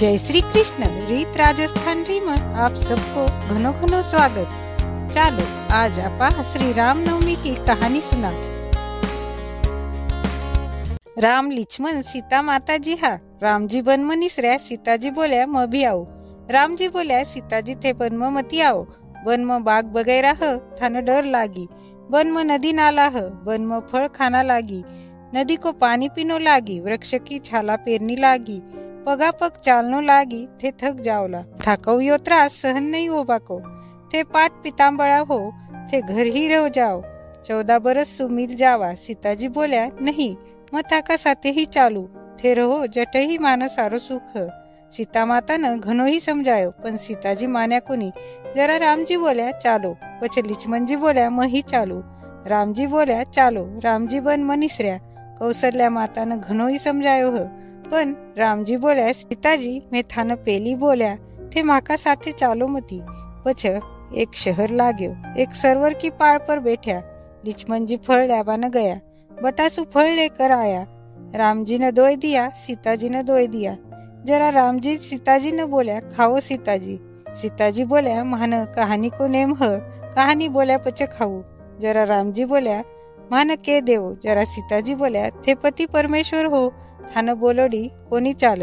जय श्री कृष्ण, रीत राजस्थान री में आप सबको घनो घनो स्वागत। चालो, आज आपा श्री राम नवमी की कहानी सुना। राम लिचमन सीता माता जी हा राम जी बन म निसऱ्या सीताजी बोल्या, म भी आओ। रामजी बोल्या, सीताजी थे बन मती आओ। बन म बाग बगैरा ह थाने डर लागी। बन म नदी नाला ह बन म फळ खाना लागी। नदी को पानी पीनो लागी, वृक्ष की छाला पेरनी लागी। पगापग चालनो लागी, थे थक जावला. थाकवियो त्रास सहन नहीं हो बाको थे पाट पितांबळा हो, थे घर ही रह जाओ चौदह बरस सुमिल जावा, सीताजी बोल्या, नहीं मैं थाका साथे ही चालू. थे रहो जट ही मान सारो सुख. सीता माता न घनो ही समझायो पण सीताजी मान्या कोणी जरा रामजी बोल्या, चालो. પછી लिचमनजी बोल्या म ही चालू. रामजी बोल्या, चालो. रामजी बन मनिसऱ्या. कौसल्या मातानं घणोही समजायो ह. पण रामजी बोल्या सीताजी मैं थाने पेली बोल्या थे माका साथे चालो मती. पछ एक शहर लाग्यो एक सरवर की पाड़ पर बैठा लिचमन जी फल लाबान गया, बटासु फल लेकर आया. रामजी ने दोय दिया सीताजी ने दोय दिया. जरा रामजी सीताजी ने बोल्या खाओ सीताजी. सीताजी बोल्या मान कहानी को नेम ह कहानी बोल्या पछ खाऊ. जरा रामजी बोल्या मान के देव? जरा सीताजी बोल्या थे बोलोडी कोणी चाल?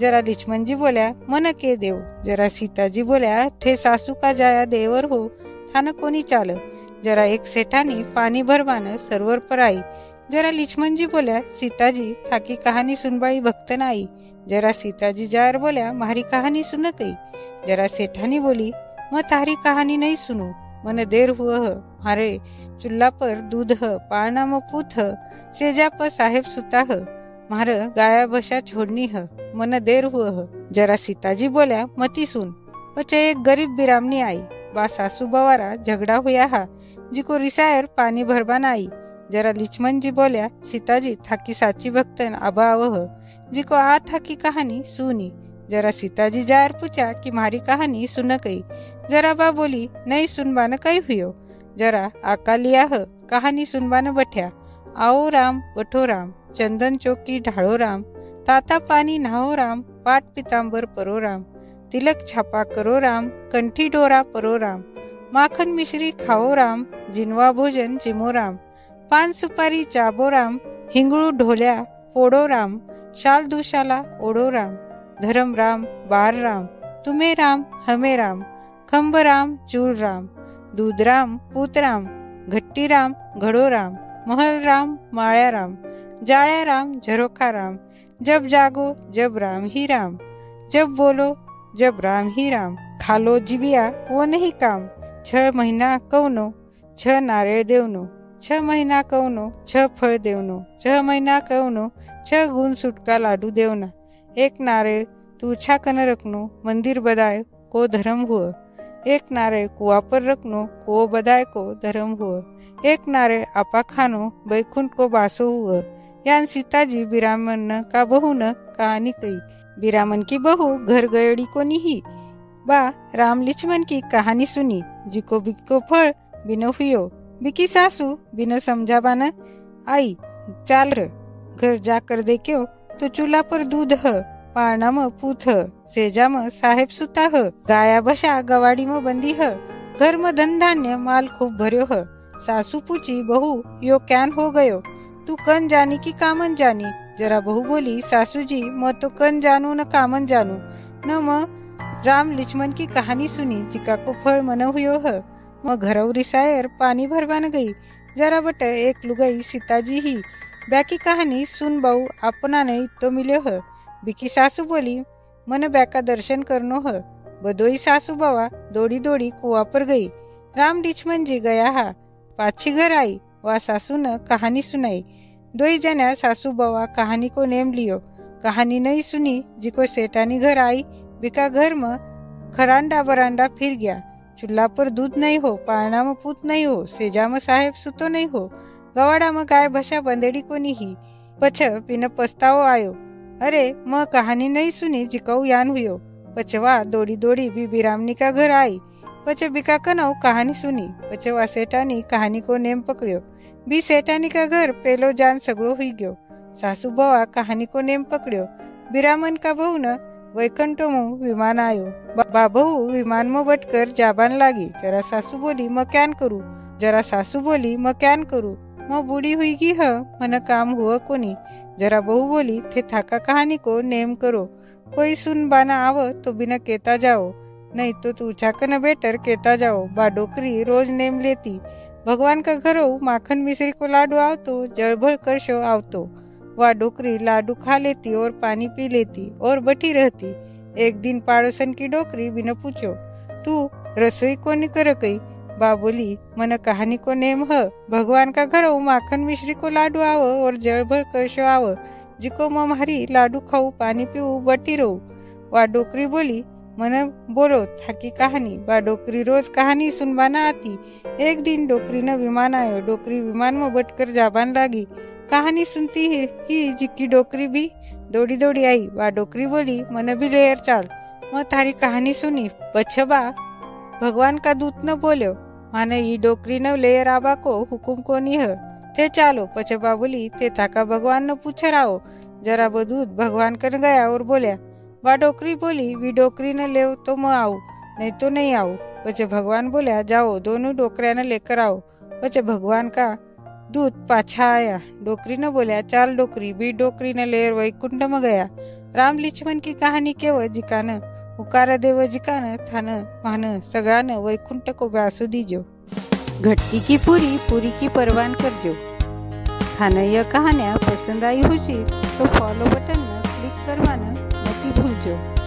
जरा लिचमनजी बोल्या मन के देव. जरा सीताजी बोल्या थे सासू का जाया देवर हो? थानं कोणी चाल? जरा एक सेठानी पाणी भरवान सर्वर पर आई. जरा लिचमनजी बोल्या सीताजी थाकी कहानी सुनबाई भक्त नाही जरा सीताजी जार बोल्या मारी कहानी सुन कई. जरा सेठानी बोली म तारी कहानी नहीं सुनू. मन देर हुआ मारे चुल्ला पर दूध पाळना म पूथ सेजा प साहेब सुताह मार गाया बशा छोड़नी ह, मन देर हुआ ह. जरा सीताजी बोल्या, मती सुन. पचे एक गरीब बिरामनी आई, बा सासू बवारा झगड़ा हुआ हा, जिको रिसायर पानी भरबान आई जरा लिचमन जी बोल्या, सीताजी, थाकी साची भक्तन आबा आवह. जिको आ थाकी कहानी सुनी. जरा सीताजी जार पूछा कि मारी कहानी सुन कई जरा बा बोली नहीं सुनबान कई हुयो. जरा आका लिया ह, कहानी सुनबान बठ्या. आओ राम बठो राम चंदन चौकी ढाळो राम ताता पानी नहाओ राम पाट पितांबर परो राम तिलक छापा करो राम कंठी डोरा परो राम माखन मिश्री खाओ राम जिनवा भोजन जिमो राम पान सुपारी चाबो राम हिंगळू ढोल्या पोडो राम शाल दुशाला ओढो राम धरम राम बार राम तुम्हे राम हमें राम खंब राम चूल राम दूध राम महल राम माळ्या राम जाळ्या राम झरोखा राम जब जागो, जब राम ही राम, जब बोलो, जब राम ही राम, खालो जिबिया, वो नहीं काम, छ महीना कौनो, छ नारेळ देवनो, छ महीना कौनो, छ फळ देवनो, छ महीना कौनो, छ गुण सुटका लाडू देवना, एक नारेळ तुळछा कन रखनो, मंदिर बदाय को धर्म हुआ एक नारेळ कुआ पर रखनो को बदाय को धर्म हुआ एक नारे आपा खानो बैकुंठ को बासो हुआ यान सीताजी बिरामन का बहू न कहानी कही बिरामन की बहू घर गयड़ी को नहीं बा राम लिचमन की कहानी सुनी। जिको बिको फल बिनो हुयो। बिकी सासू बिना समझा न आई चाल र। घर जाकर देखो तो चूल्हा पर दूध ह। पारणा म पूथ सेजा म साहेब सुता ह। गाया बशा गवाडी म बंदी ह। घर म धन धान्य माल खूब भर्यो ह। सासू पूछी, बहू, यो कैन हो गयो? तू कन जानी की कामन जानी? जरा बहू बोली सासू जी म तो कन जानू न कामन जानू। न म राम लिचमन की कहानी सुनी, जिका को फल मन हुयो ह। म घरौरी सायर पानी भरवान गई। जरा बट एक लुगाई सीताजी ही। बैकी कहानी सुन बाऊ अपना नहीं तो मिलो ह। बिकी सासू बोली, मन बैका दर्शन करनो ह। बदोई सासू बावा दौड़ी दौड़ी कुआ पर गई। राम लिचमन जी गया हा। पाछी घर आई वा सासू न कहानी सुनाई. दो जना सासू बवा कहानी को नेम लियो. कहानी नहीं सुनी जिको सेठानी घर आई, बिका घर में खरांडा बरांडा फिर गया चूल्हा पर दूध नहीं हो पालना में पूत नहीं हो सेजा में साहेब सुतो नहीं हो. गवाड़ा में गाय भसा बंदेड़ी को नहीं पछ बिन पछताओ आयो. अरे, म कहानी नहीं सुनी जिकाऊ यान हुयो. पछवा दौड़ी दौड़ी भी बिरामनी का घर आई. कनौ कहानी सुनी पछवा सेठानी कहानी को नेम पकड़ियो बी सेठानी का घर पेलो जान सगळो हुई गयो सासू बवा कहानी को नेम पकड़ियो बिरामन का बहू न वैकुंठ में विमान आयो बाबू विमान में बटकर जाबान लागी जरा सासू बोली मैं क्यान करू जरा सासू बोली मैं बूढ़ी हुई की ह मन काम हुआ कोनी जरा बहू बोली थे थाका कहानी को नेम करो कोई सुन बाना आव तो बिना केता जाओ नहीं तो तू चाकन बेटर केता जाओ. बा डोकरी रोज नेम लेती. भगवान का घर माखन मिश्री को लाडू आवतो, जळभळ करशो आवतो. वह डोकरी लाडू खा लेती, और पानी पी लेती, और बटी रहती. एक दिन पाड़ोसन की डोकरी बिना पूछो, तू रसोई को नहीं कर गई बा बोली, मन कहानी को नेम ह. भगवान का घर हो माखन मिश्री को लाडू आवो, और जल भर करशो आवो. जिको मारी लाडू खाऊ पानी पीऊ बटी रहू वा डोकरी बोली मन बोलो थाकी कहानी बा डोकरी रोज कहानी सुनबाना आती. एक दिन डोकरी न विमान आयो डोकरी विमान में बटकर जाबान लागी. कहानी सुनती है ही जिक्की डोकरी भी. दौड़ी दौड़ी आई बा डोकरी बोली मन भी लेयर चाल. मैं तारी कहानी सुनी पछबा भगवान का दूत न बोल्यो माने ई डोकरी न लेयर आबा को हुकुम को नहीं है. ते चालो पछबा बोली ते थाका भगवान न पूछ राओ जरा बदूत भगवान कर गया और बोलिया वा डोकरी बोली, वी डोकरी न ले तो मैं आऊ नहीं तो नहीं आऊ. पचे भगवान बोलिया, जाओ, दोनों डोकरिया न लेकर आओ. पचे भगवान का दूध पाछा आया. डोकरी न बोलिया, चाल डोकरी, बी डोकरी न लेर वैकुंठ में गया. राम लिचमन की कहानी केव जिकान उकार देव जिकान, थान मान सगळान वैकुंठ को व्यासु दीजो. घटती की पूरी पूरी की परवान करजो. थान यह कहानियाँ पसंद आई हुई तो फॉलो बटन क्लिक करवाना Studio.